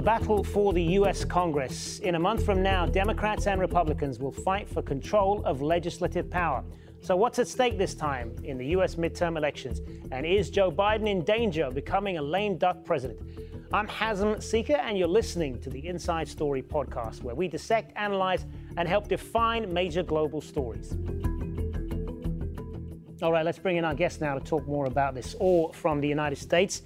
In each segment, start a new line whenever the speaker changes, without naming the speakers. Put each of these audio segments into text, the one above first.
The battle for the U.S. Congress. In a month from now, Democrats and Republicans will fight for control of legislative power. So, what's at stake this time in the U.S. midterm elections? And is Joe Biden in danger of becoming a lame duck president? I'm Hazem Sika, and you're listening to the Inside Story podcast, where we dissect, analyze, and help define major global stories. All right, let's bring in our guest now to talk more about this, all from the United States.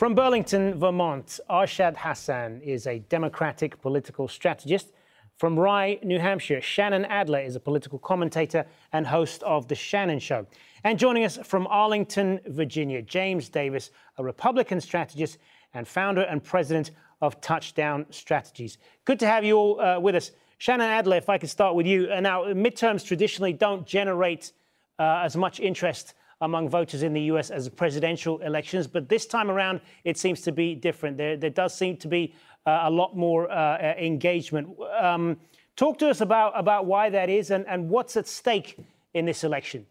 From Burlington, Vermont, Arshad Hasan is a Democratic political strategist. From Rye, New Hampshire, Shannan Adler is a political commentator and host of The Shannan Show. And joining us from Arlington, Virginia, James Davis, a Republican strategist and founder and president of Touchdown Strategies. Good to have you all uh, with us. Shannan Adler, if I could start with you. Uh, now, midterms traditionally don't generate uh, as much interest among voters in the US as presidential elections. But this time around, it seems to be different. There, there does seem to be uh, a lot more uh, uh, engagement. Um, talk to us about, about why that is and, and what's at stake in this election.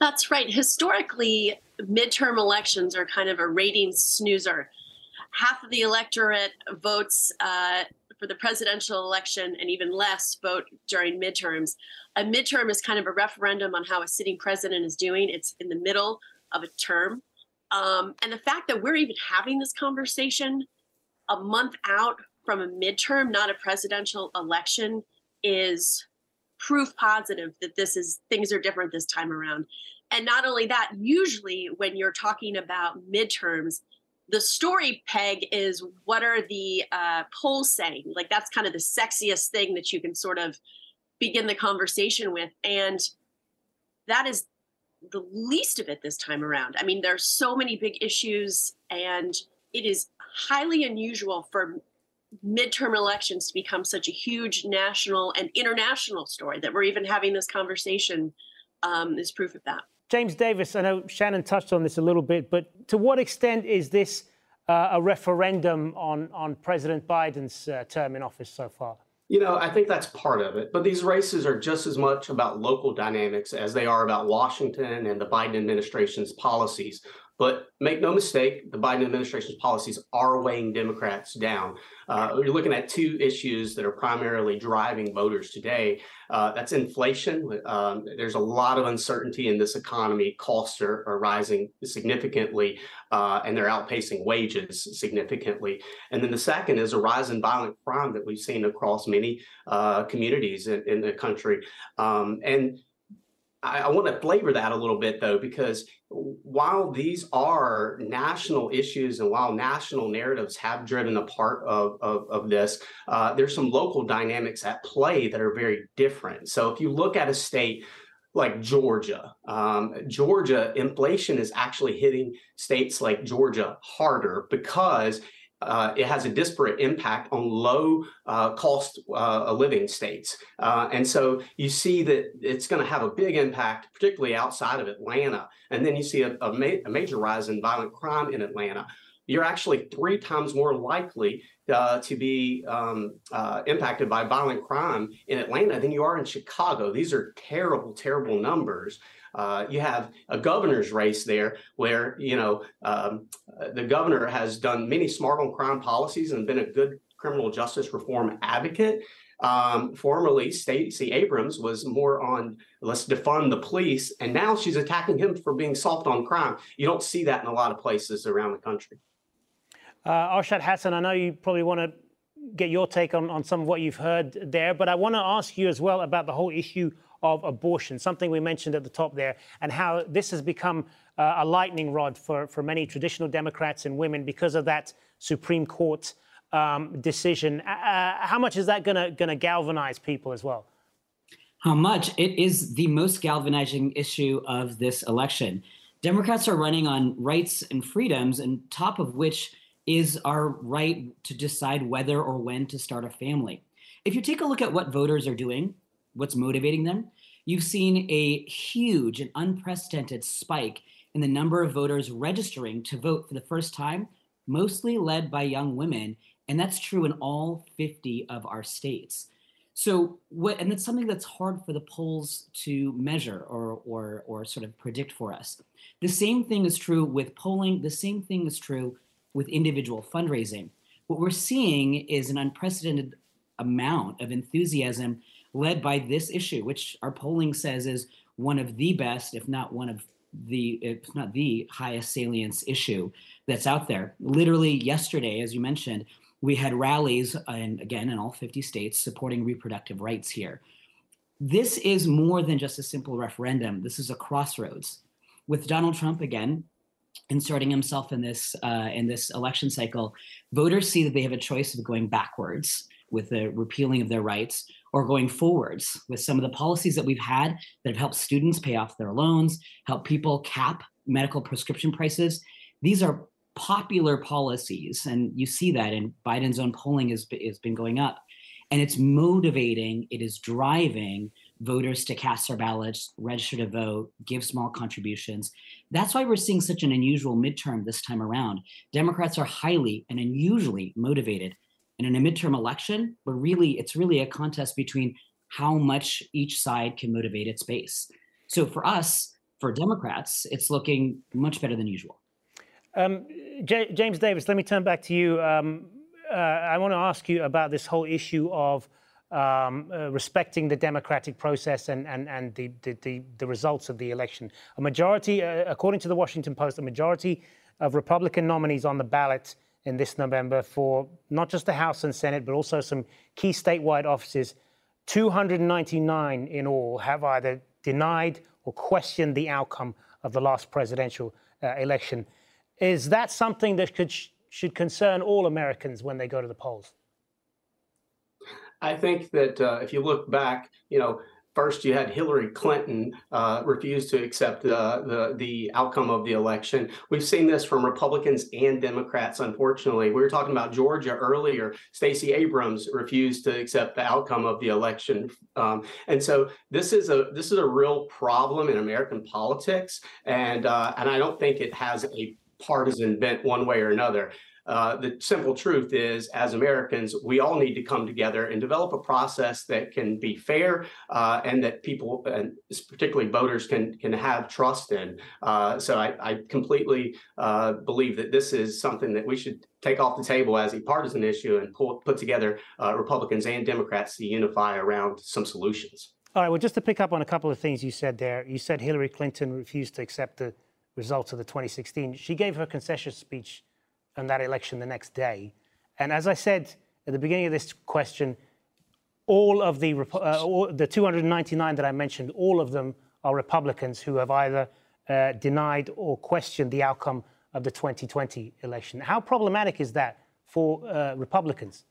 That's right. Historically, midterm elections are kind of a rating snoozer. Half of the electorate votes uh, for the presidential election and even less vote during midterms. A midterm is kind of a referendum on how a sitting president is doing. It's in the middle of a term. Um, and the fact that we're even having this conversation a month out from a midterm, not a presidential election, is proof positive that this is things are different this time around. And not only that, usually when you're talking about midterms, the story peg is what are the uh, polls saying? Like that's kind of the sexiest thing that you can sort of begin the conversation with. And that is the least of it this time around. I mean, there are so many big issues, and it is highly unusual for midterm elections to become such a huge national and international story that we're even having this conversation um, is proof of that.
James Davis, I know Shannan touched on this a little bit, but to what extent is this uh, a referendum on, on President Biden's uh, term in office so far?
You know, I think that's part of it. But these races are just as much about local dynamics as they are about Washington and the Biden administration's policies. But make no mistake, the Biden administration's policies are weighing Democrats down. Uh, you're looking at two issues that are primarily driving voters today. Uh, that's inflation. Um, there's a lot of uncertainty in this economy. Costs are, are rising significantly, uh, and they're outpacing wages significantly. And then the second is a rise in violent crime that we've seen across many uh, communities in, in, the country. Um, and I, I want to flavor that a little bit, though, because while these are national issues and while national narratives have driven a part of, of, of this, uh, there's some local dynamics at play that are very different. So if you look at a state like Georgia, um, Georgia, inflation is actually hitting states like Georgia harder because uh, it has a disparate impact on low uh, cost uh, living states. Uh, and so you see that it's going to have a big impact, particularly outside of Atlanta. And then you see a, a, ma- a major rise in violent crime in Atlanta. You're actually three times more likely uh, to be um, uh, impacted by violent crime in Atlanta than you are in Chicago. These are terrible, terrible numbers. Uh, you have a governor's race there where, you know, um, the governor has done many smart on crime policies and been a good criminal justice reform advocate. Um, formerly, Stacey Abrams was more on let's defund the police, and now she's attacking him for being soft on crime. You don't see that in a lot of places around the country.
Uh, Arshad Hasan, I know you probably want to get your take on, on some of what you've heard there, but I want to ask you as well about the whole issue of abortion, something we mentioned at the top there, and how this has become uh, a lightning rod for, for many traditional Democrats and women because of that Supreme Court um, decision. Uh, uh how much is that going to galvanize people as well?
How much? It is the most galvanizing issue of this election. Democrats are running on rights and freedoms, and top of which is our right to decide whether or when to start a family. If you take a look at what voters are doing, what's motivating them, you've seen a huge and unprecedented spike in the number of voters registering to vote for the first time, mostly led by young women. And that's true in all 50 of our states. So what and it's something that's hard for the polls to measure or or or sort of predict for us. The same thing is true with polling, the same thing is true with individual fundraising. what we're seeing is an unprecedented amount of enthusiasm led by this issue, which our polling says is one of the best, if not one of the, if not the highest salience issue that's out there. Literally yesterday, as you mentioned, we had rallies, and again, in all 50 states, supporting reproductive rights here. This is more than just a simple referendum. This is a crossroads. With Donald Trump again inserting himself in this uh, in this election cycle, voters see that they have a choice of going backwards with the repealing of their rights or going forwards with some of the policies that we've had that have helped students pay off their loans, help people cap medical prescription prices. These are popular policies, and you see that in Biden's own polling has, has been going up. And it's motivating, it is driving voters to cast their ballots, register to vote, give small contributions. That's why we're seeing such an unusual midterm this time around. Democrats are highly and unusually motivated and in a midterm election, but really it's really a contest between how much each side can motivate its base. So for us, for Democrats, it's looking much better than usual.
Um, J- James Davis, let me turn back to you. Um, uh, I want to ask you about this whole issue of um, uh, respecting the democratic process and, and, and the, the, the, results of the election. A majority, uh, according to the Washington Post, a majority of Republican nominees on the ballot in this November for not just the House and Senate, but also some key statewide offices. 299 in all have either denied or questioned the outcome of the last presidential uh, election. Is that something that could should concern all Americans when they go to the polls?
I think that uh, if you look back, you know, First, you had Hillary Clinton uh, refuse to accept uh, the the outcome of the election. We've seen this from Republicans and Democrats. Unfortunately, we were talking about Georgia earlier. Stacey Abrams refused to accept the outcome of the election, um, and so this is a this is a real problem in American politics. And uh, and I don't think it has a partisan bent one way or another. Uh, the simple truth is, as Americans, we all need to come together and develop a process that can be fair uh, and that people, and particularly voters, can can have trust in. Uh, so I, I completely uh, believe that this is something that we should take off the table as a partisan issue and pull, put together uh, Republicans and Democrats to unify around some solutions.
All right. Well, just to pick up on a couple of things you said there, you said Hillary Clinton refused to accept the results of the 2016. She gave her concession speech on that election the next day. And as I said at the beginning of this question, all of the uh, all, the 299 that I mentioned, all of them are Republicans who have either uh, denied or questioned the outcome of the 2020 election. How problematic is that for uh, Republicans?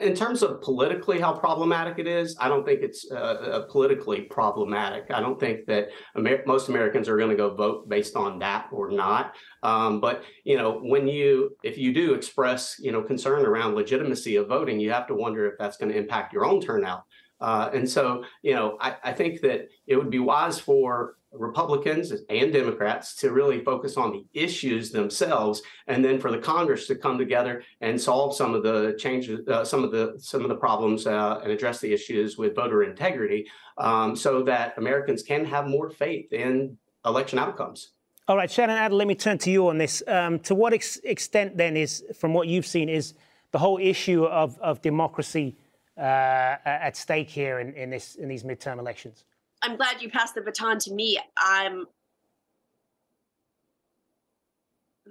In terms of politically how problematic it is, I don't think it's uh, uh, politically problematic. I don't think that Amer- most Americans are going to go vote based on that or not. Um, but you know, when you if you do express you know concern around legitimacy of voting, you have to wonder if that's going to impact your own turnout. Uh, and so, you know, I, I think that it would be wise for Republicans and Democrats to really focus on the issues themselves, and then for the Congress to come together and solve some of the changes, uh, some of the some of the problems, uh, and address the issues with voter integrity, um, so that Americans can have more faith in election outcomes.
All right, Shannan Adler, let me turn to you on this. Um, to what ex- extent, then, is from what you've seen, is the whole issue of of democracy uh, at stake here in, in this in these midterm elections?
I'm glad you passed the baton to me. I'm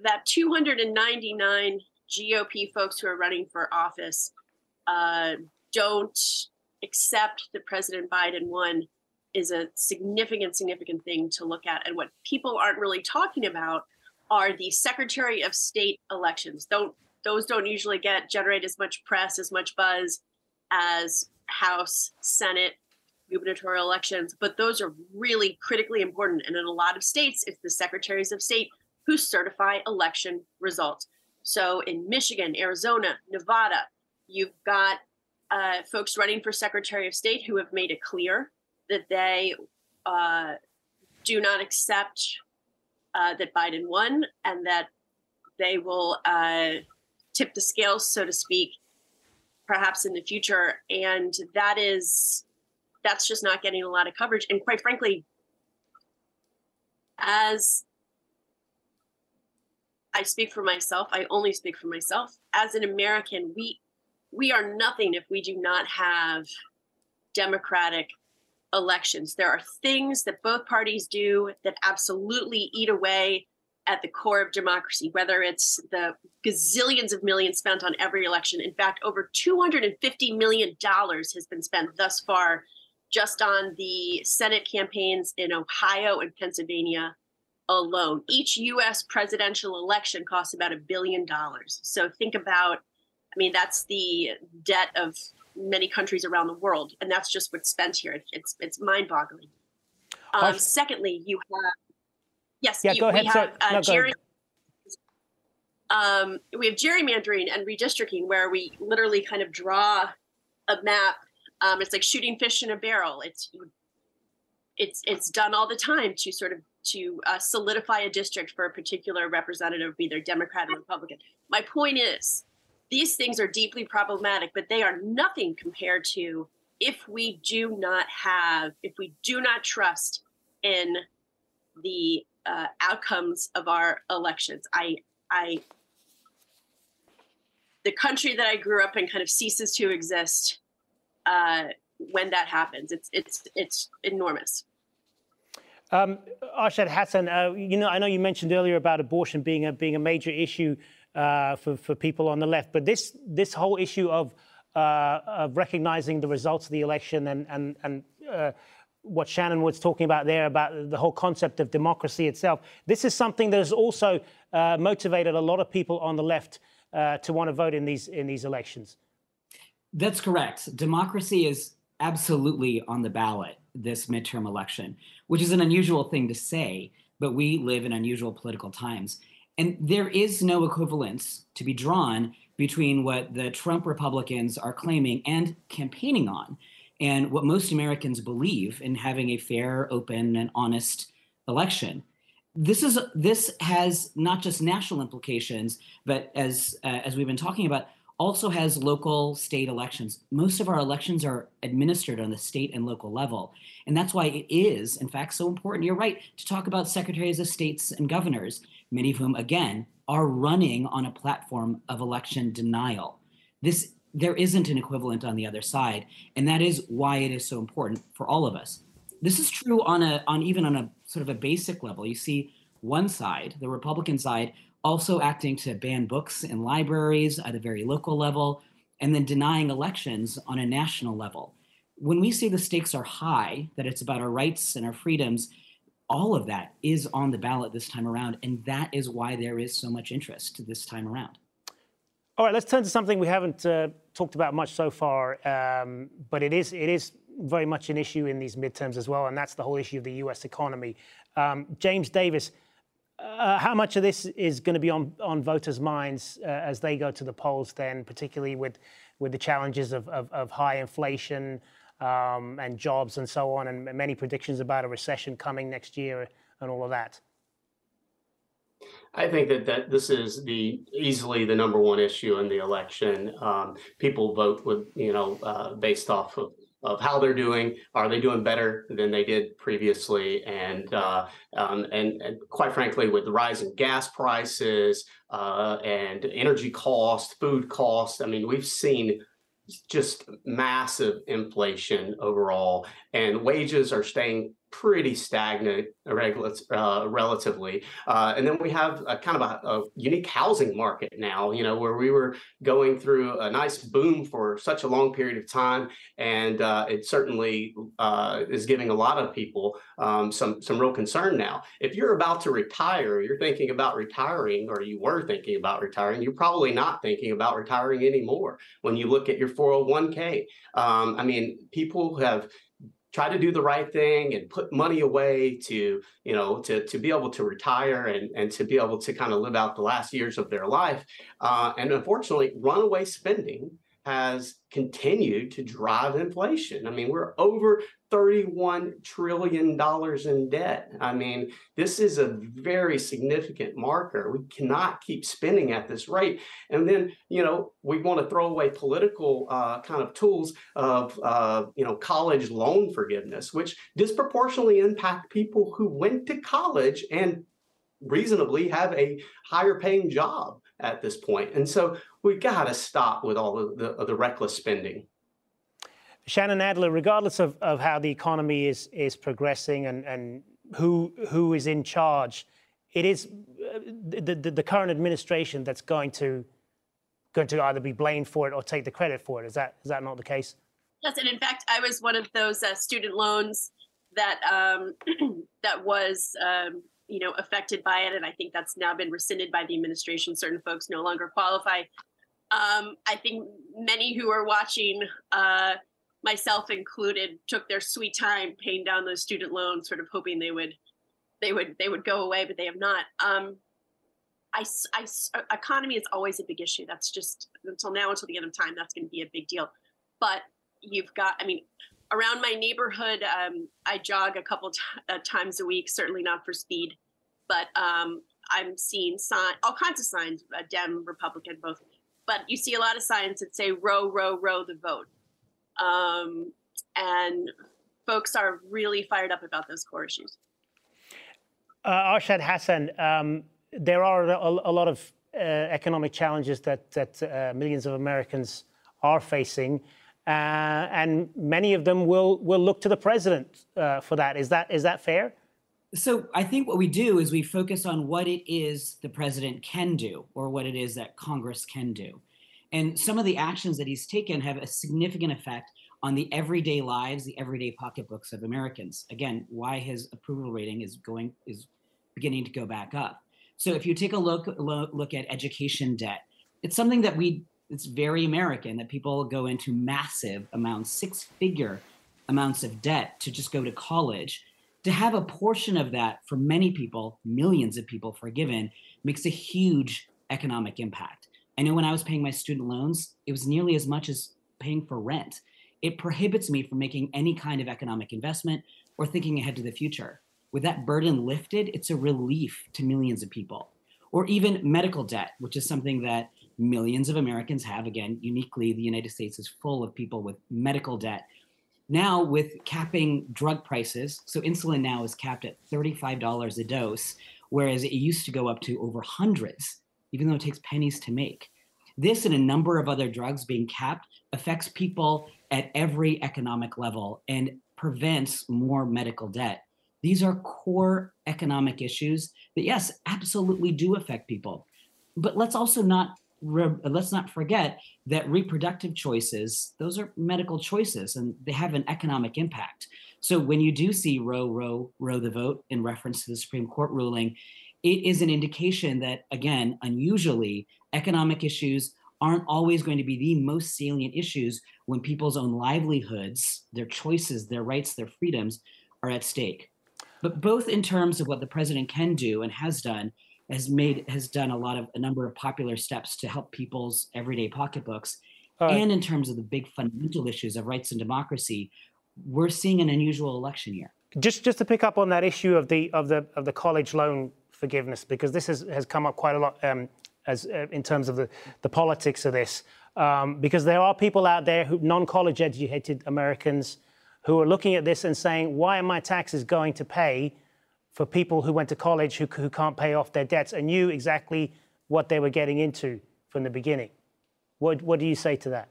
that 299 GOP folks who are running for office uh, don't accept that President Biden won is a significant, significant thing to look at. And what people aren't really talking about are the Secretary of State elections. Don't those don't usually get generate as much press, as much buzz as House, Senate, gubernatorial elections, but those are really critically important. And in a lot of states, it's the secretaries of state who certify election results. So in Michigan, Arizona, Nevada, you've got uh, folks running for Secretary of State who have made it clear that they uh, do not accept uh, that Biden won and that they will uh, tip the scales, so to speak, perhaps in the future. And that is that's just not getting a lot of coverage. And quite frankly, as I speak for myself. I only speak for myself. As an American, we we are nothing if we do not have democratic elections. There are things that both parties do that absolutely eat away at the core of democracy, whether it's the gazillions of millions spent on every election. In fact, over $250 million has been spent thus far just on the Senate campaigns in Ohio and Pennsylvania alone. Each US presidential election costs about a billion dollars. So think about, I mean, that's the debt of many countries around the world, and that's just what's spent here. It's it's mind boggling. Um, secondly, you have Yes.
Yeah, you, go ahead.
We have, uh, no, Jerry, um, we have gerrymandering and redistricting where we literally kind of draw a map. Um, it's like shooting fish in a barrel. It's it's it's done all the time to sort of to uh, solidify a district for a particular representative, either Democrat or Republican. My point is, these things are deeply problematic, but they are nothing compared to if we do not have, if we do not trust in the uh, outcomes of our elections. I, I, the country that I grew up in kind of ceases to exist uh, when that happens. It's it's it's enormous.
Um, Arshad Hasan, uh, you know, I know you mentioned earlier about abortion being a being a major issue uh, for for people on the left, but this this whole issue of uh, of recognizing the results of the election and and and uh, what Shannan was talking about there about the whole concept of democracy itself. This is something that has also uh, motivated a lot of people on the left uh, to want to vote in these in these elections.
That's correct. Democracy is absolutely on the ballot this midterm election, which is an unusual thing to say, but we live in unusual political times. And there is no equivalence to be drawn between what the Trump Republicans are claiming and campaigning on and what most Americans believe in having a fair, open, and honest election. This is this has not just national implications, but as uh, as we've been talking about, also has local state elections. Most of our elections are administered on the state and local level. And that's why it is, in fact, so important. You're right to talk about secretaries of states and governors, many of whom, again, are running on a platform of election denial. This there isn't an equivalent on the other side and that is why it is so important for all of us this is true on a on even on a sort of a basic level you see one side the republican side also acting to ban books in libraries at a very local level and then denying elections on a national level when we say the stakes are high that it's about our rights and our freedoms all of that is on the ballot this time around and that is why there is so much interest this time around
all right, let's turn to something we haven't uh, talked about much so far, um, but it is it is very much an issue in these midterms as well, and that's the whole issue of the U.S. economy. Um, James Davis, uh, how much of this is going to be on on voters' minds uh, as they go to the polls? Then, particularly with with the challenges of of, of high inflation um, and jobs and so on, and many predictions about a recession coming next year and all of that.
I think that, that this is the easily the number one issue in the election. Um, people vote with you know uh, based off of, of how they're doing. Are they doing better than they did previously? And uh, um, and, and quite frankly, with the rise in gas prices uh, and energy costs, food costs, I mean, we've seen just massive inflation overall, and wages are staying pretty stagnant uh, relatively. Uh, and then we have a kind of a, a, unique housing market now, you know, where we were going through a nice boom for such a long period of time. And uh, it certainly uh, is giving a lot of people um, some, some real concern now. If you're about to retire, you're thinking about retiring, or you were thinking about retiring, you're probably not thinking about retiring anymore when you look at your 401k. Um, I mean, people have try to do the right thing and put money away to you know to to be able to retire and and to be able to kind of live out the last years of their life uh, and unfortunately runaway spending has continued to drive inflation. I mean, we're over $31 trillion in debt. I mean, this is a very significant marker. We cannot keep spending at this rate. And then, you know, we want to throw away political uh, kind of tools of, uh, you know, college loan forgiveness, which disproportionately impact people who went to college and reasonably have a higher paying job at this point. And so we got to stop with all of the, of the reckless spending.
Shannan Adler, regardless of, of how the economy is is progressing and, and who who is in charge, it is uh, the, the, the current administration that's going to going to either be blamed for it or take the credit for it. Is that is that not the case?
Yes, and in fact, I was one of those uh, student loans that um, that was um, you know affected by it, and I think that's now been rescinded by the administration. Certain folks no longer qualify. Um, I think many who are watching uh, myself included, took their sweet time paying down those student loans, sort of hoping they would, they would, they would go away, but they have not. Um, I, I, economy is always a big issue. That's just until now, until the end of time, that's going to be a big deal. But you've got, I mean, around my neighborhood, um, I jog a couple t- uh, times a week. Certainly not for speed, but um, I'm seeing sign, all kinds of signs, uh, Dem, Republican, both. But you see a lot of signs that say "row, row, row the vote." Um, and folks are really fired up about those core issues.
Uh, Arshad Hasan, um, there are a, a lot of uh, economic challenges that, that uh, millions of Americans are facing, uh, and many of them will, will look to the president uh, for that. Is that is that fair?
So I think what we do is we focus on what it is the president can do, or what it is that Congress can do. And some of the actions that he's taken have a significant effect on the everyday lives, the everyday pocketbooks of Americans. Again, why his approval rating is going is beginning to go back up. So if you take a look look at education debt, it's something that we it's very American that people go into massive amounts, six figure amounts of debt to just go to college. To have a portion of that for many people, millions of people forgiven, makes a huge economic impact. I know when I was paying my student loans, it was nearly as much as paying for rent. It prohibits me from making any kind of economic investment or thinking ahead to the future. With that burden lifted, it's a relief to millions of people. Or even medical debt, which is something that millions of Americans have. Again, uniquely, the United States is full of people with medical debt. Now, with capping drug prices, so insulin now is capped at $35 a dose, whereas it used to go up to over hundreds even though it takes pennies to make. This and a number of other drugs being capped affects people at every economic level and prevents more medical debt. These are core economic issues that, yes, absolutely do affect people. But let's also not let's not forget that reproductive choices those are medical choices and they have an economic impact. So when you do see row row row the vote in reference to the Supreme Court ruling, it is an indication that, again, unusually, economic issues aren't always going to be the most salient issues when people's own livelihoods, their choices, their rights, their freedoms are at stake. But both in terms of what the president can do and has done, has made has done a lot of a number of popular steps to help people's everyday pocketbooks, uh, and in terms of the big fundamental issues of rights and democracy, we're seeing an unusual election year.
Just just to pick up on that issue of the of the of the college loan forgiveness because this has, has come up quite a lot um, as uh, in terms of the, the politics of this. Um, because there are people out there who non-college educated Americans who are looking at this and saying, why are my taxes going to pay for people who went to college who, who can't pay off their debts and knew exactly what they were getting into from the beginning? What, what do you say to that?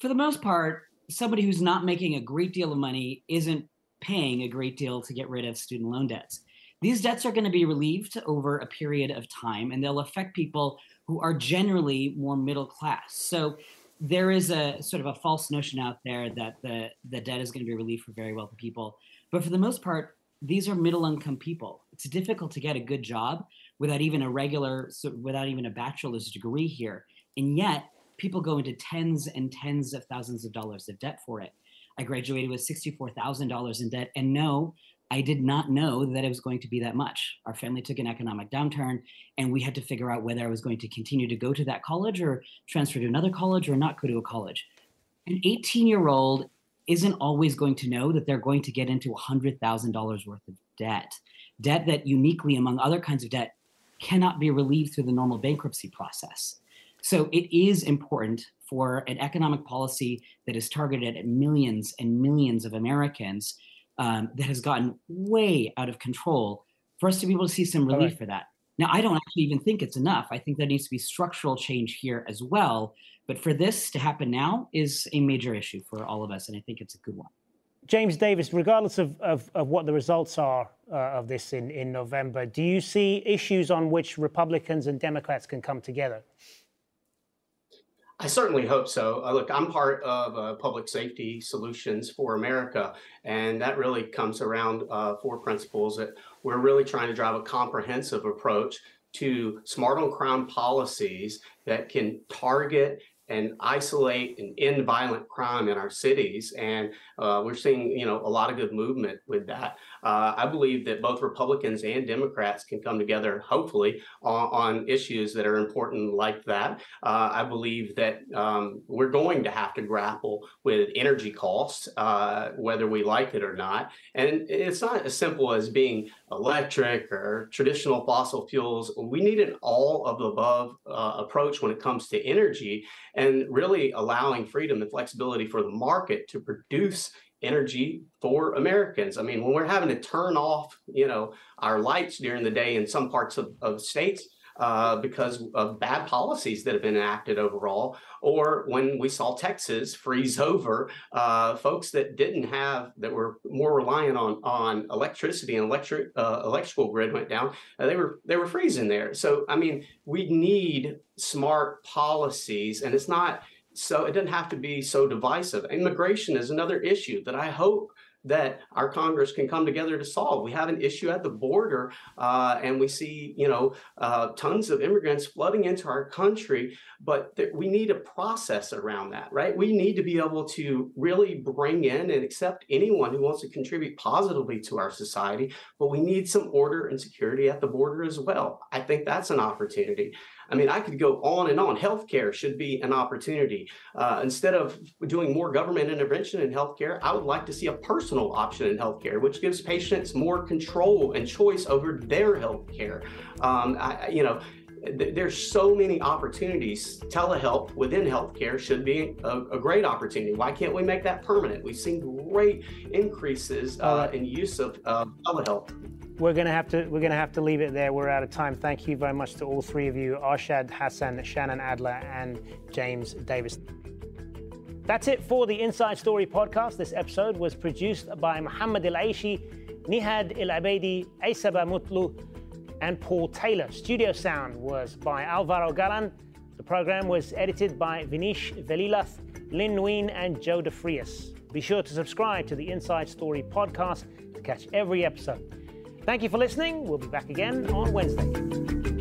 For the most part, somebody who's not making a great deal of money isn't paying a great deal to get rid of student loan debts. These debts are going to be relieved over a period of time, and they'll affect people who are generally more middle class. So there is a sort of a false notion out there that the, the debt is going to be relieved for very wealthy people. But for the most part, these are middle income people. It's difficult to get a good job without even a regular, without even a bachelor's degree here. And yet, people go into tens and tens of thousands of dollars of debt for it. I graduated with $64,000 in debt. And no, I did not know that it was going to be that much. Our family took an economic downturn, and we had to figure out whether I was going to continue to go to that college or transfer to another college or not go to a college. An 18 year old isn't always going to know that they're going to get into $100,000 worth of debt, debt that uniquely, among other kinds of debt, cannot be relieved through the normal bankruptcy process. So it is important for an economic policy that is targeted at millions and millions of Americans um, that has gotten way out of control for us to be able to see some relief right. for that. Now, I don't actually even think it's enough. I think there needs to be structural change here as well. But for this to happen now is a major issue for all of us, and I think it's a good one.
James Davis, regardless of, of, of what the results are uh, of this in, in November, do you see issues on which Republicans and Democrats can come together?
I certainly hope so. Uh, look, I'm part of uh, Public Safety Solutions for America, and that really comes around uh, four principles that we're really trying to drive a comprehensive approach to smart on crime policies that can target and isolate and end violent crime in our cities. And uh, we're seeing, you know, a lot of good movement with that. Uh, I believe that both Republicans and Democrats can come together, hopefully, on, on issues that are important like that. Uh, I believe that um, we're going to have to grapple with energy costs, uh, whether we like it or not. And it's not as simple as being electric or traditional fossil fuels. We need an all of the above uh, approach when it comes to energy and really allowing freedom and flexibility for the market to produce energy for Americans. I mean, when we're having to turn off, you know, our lights during the day in some parts of, of states uh, because of bad policies that have been enacted overall, or when we saw Texas freeze over, uh, folks that didn't have that were more reliant on on electricity and electric uh, electrical grid went down, uh, they were they were freezing there. So I mean, we need smart policies, and it's not so it doesn't have to be so divisive. Immigration is another issue that I hope that our Congress can come together to solve. We have an issue at the border, uh, and we see, you know, uh, tons of immigrants flooding into our country. But th- we need a process around that, right? We need to be able to really bring in and accept anyone who wants to contribute positively to our society. But we need some order and security at the border as well. I think that's an opportunity. I mean, I could go on and on. Healthcare should be an opportunity. Uh, instead of doing more government intervention in healthcare, I would like to see a personal option in healthcare, which gives patients more control and choice over their healthcare. Um, I, you know, there's so many opportunities. Telehealth within healthcare should be a, a, great opportunity. Why can't we make that permanent? We've seen great increases uh, in use of uh, telehealth
we're going to have to we're to have to leave it there. We're out of time. Thank you very much to all three of you: Arshad Hasan, Shannan Adler, and James Davis. That's it for the Inside Story podcast. This episode was produced by Muhammad El Aishi, Nihad El Abedi, Aisaba Mutlu, and Paul Taylor. Studio sound was by Alvaro Galan. The program was edited by Vinish Velilath, Lynn Nguyen, and Joe DeFrias. Be sure to subscribe to the Inside Story podcast to catch every episode. Thank you for listening. We'll be back again on Wednesday.